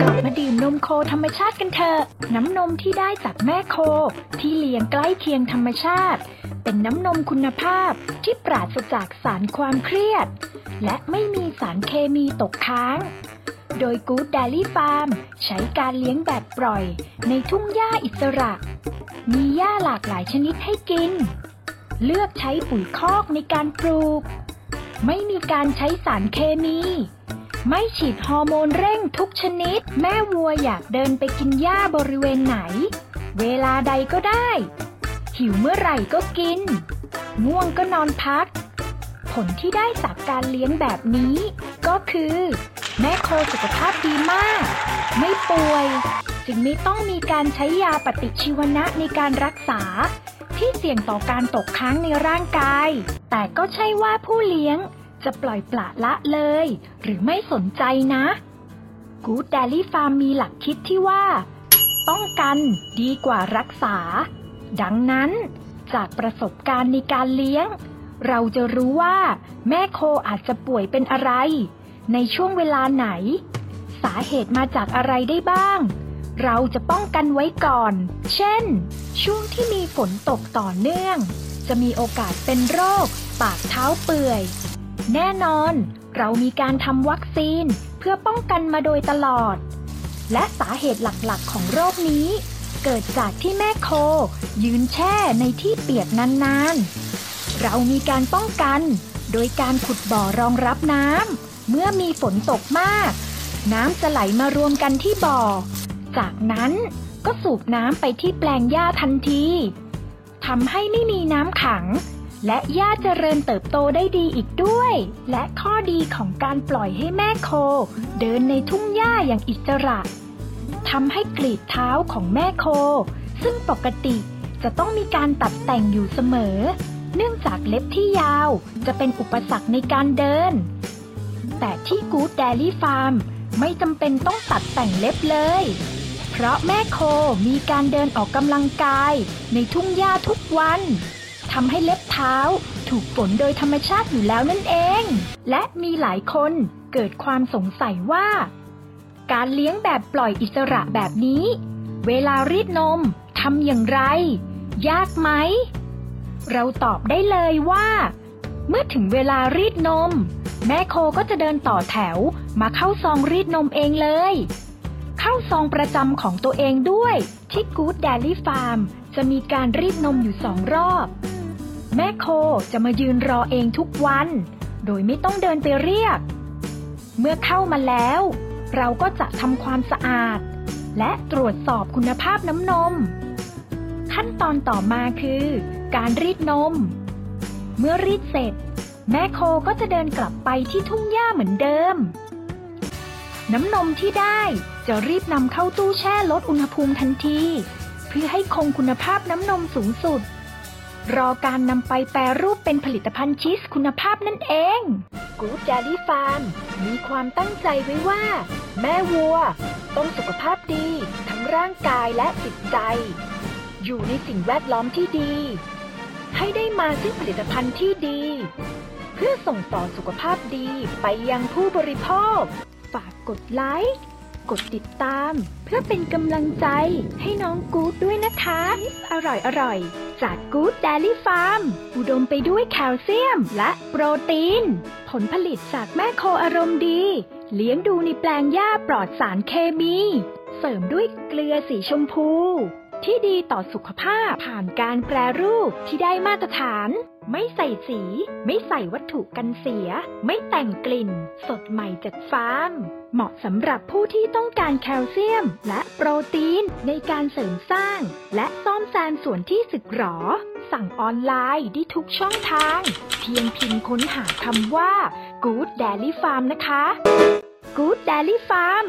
กลับมาดื่มนมโคธรรมชาติกันเถอะ น้ำนมที่ได้จากแม่โค ที่เลี้ยงใกล้เคียงธรรมชาติ เป็นน้ำนมคุณภาพที่ปราศจากสารความเครียด และไม่มีสารเคมีตกค้าง โดย Good Dairy Farm ใช้การเลี้ยงแบบปล่อย ในทุ่งหญ้าอิสระ มีหญ้าหลากหลายชนิดให้กิน เลือกใช้ปุ๋ยคอกในการปลูก ไม่มีการใช้สารเคมี ไม่ฉีดฮอร์โมนเร่งทุกชนิด แม่วัวอยากเดินไปกินหญ้าบริเวณไหน เวลาใดก็ได้ หิวเมื่อไหร่ก็กิน ง่วงก็นอนพัก ผลที่ได้จากการเลี้ยงแบบนี้ ก็คือ แม่โคสุขภาพดีมาก ไม่ป่วย จึงไม่ต้องมีการใช้ยาปฏิชีวนะในการรักษาที่เสี่ยงต่อการตกค้างในร่างกาย แต่ก็ใช่ว่าผู้เลี้ยง จะปล่อยปละละเลย หรือไม่สนใจนะ Good Dairy Farm มีหลักคิดที่ว่า ป้องกันดีกว่ารักษา ดังนั้นจากประสบการณ์ในการเลี้ยง เราจะรู้ว่า แม่โคอาจจะป่วยเป็นอะไร ในช่วงเวลาไหน สาเหตุมาจากอะไรได้บ้าง เราจะป้องกันไว้ก่อน เช่น ช่วงที่มีฝนตกต่อเนื่อง จะมีโอกาสเป็นโรค ปากเท้าเปื่อย แน่นอน เรามีการทำวัคซีนเพื่อป้องกันมาโดยตลอด และสาเหตุหลักๆ ของโรคนี้ เกิดจากที่แม่โค ยืนแช่ในที่เปียกนานๆ เรามีการป้องกัน โดยการขุดบ่อรองรับน้ำเมื่อมีฝนตกมาก น้ำจะไหลมารวมกันที่บ่อ จากนั้นก็สูบน้ำไปที่แปลงหญ้าทันทีทำให้ไม่มีน้ำขัง และหญ้าเจริญเติบโตได้ดีอีกด้วย และข้อดีของการปล่อยให้แม่โค เดินในทุ่งหญ้าอย่างอิสระทำให้กรีดเท้าของแม่โค ซึ่งปกติจะต้องมีการตัดแต่งอยู่เสมอ เนื่องจากเล็บที่ยาวจะเป็นอุปสรรคในการเดิน แต่ที่ Good Dairy Farm ไม่จำเป็นต้องตัดแต่งเล็บเลย เพราะแม่โคมีการเดินออกกำลังกายในทุ่งหญ้าทุกวัน ทำให้เล็บเท้า ถูกฝนโดยธรรมชาติอยู่แล้วนั่นเอง และมีหลายคนเกิดความสงสัยว่า การเลี้ยงแบบปล่อยอิสระแบบนี้ เวลารีดนมทำอย่างไร ยากไหม เราตอบได้เลยว่า เมื่อถึงเวลารีดนม แม่โคก็จะเดินต่อแถวมาเข้าซองรีดนมเองเลย เข้าซองประจำของตัวเองด้วย ที่ Good Dairy Farm จะมีการรีดนมอยู่สองรอบ แม่โคจะมายืนรอเองทุกวัน โดยไม่ต้องเดินไปเรียก เมื่อเข้ามาแล้ว เราก็จะทำความสะอาด และตรวจสอบคุณภาพน้ำนม ขั้นตอนต่อมาคือ การรีดนม เมื่อรีดเสร็จ แม่โคก็จะเดินกลับไปที่ทุ่งหญ้าเหมือนเดิม น้ำนมที่ได้จะรีบนำเข้าตู้แช่ลดอุณหภูมิทันที เพื่อให้คงคุณภาพน้ำนมสูงสุด รอการนำไปแปรรูปเป็นผลิตภัณฑ์ชีสคุณภาพนั่นเอง Good Dairy Farm มีความตั้งใจไว้ว่า แม่วัว ต้องสุขภาพดี ทั้งร่างกายและจิตใจ อยู่ในสิ่งแวดล้อมที่ดี ให้ได้มาซึ่งผลิตภัณฑ์ที่ดี เพื่อส่งต่อสุขภาพดีไปยังผู้บริโภค ฝากกดไลค์ กดติดตาม เพื่อเป็นกำลังใจให้น้องกู๊ดด้วยนะคะ อร่อยอร่อยจากกู๊ด Dairy Farm อุดมไปด้วยแคลเซียมและโปรตีน ผลผลิตจากแม่โคอารมณ์ดี เลี้ยงดูในแปลงหญ้าปลอดสารเคมี เสริมด้วยเกลือสีชมพู ที่ดีต่อสุขภาพผ่านการแปรรูปที่ได้มาตรฐาน ไม่ใส่สี ไม่ใส่วัตถุกันเสีย ไม่แต่งกลิ่น สดใหม่จากฟาร์ม เหมาะสำหรับผู้ที่ต้องการแคลเซียม และโปรตีนในการเสริมสร้าง และซ่อมแซมส่วนที่สึกหรอ สั่งออนไลน์ได้ทุกช่องทาง เพียงพิมพ์ค้นหาคำว่า Good Dairy Farm นะคะ Good Dairy Farm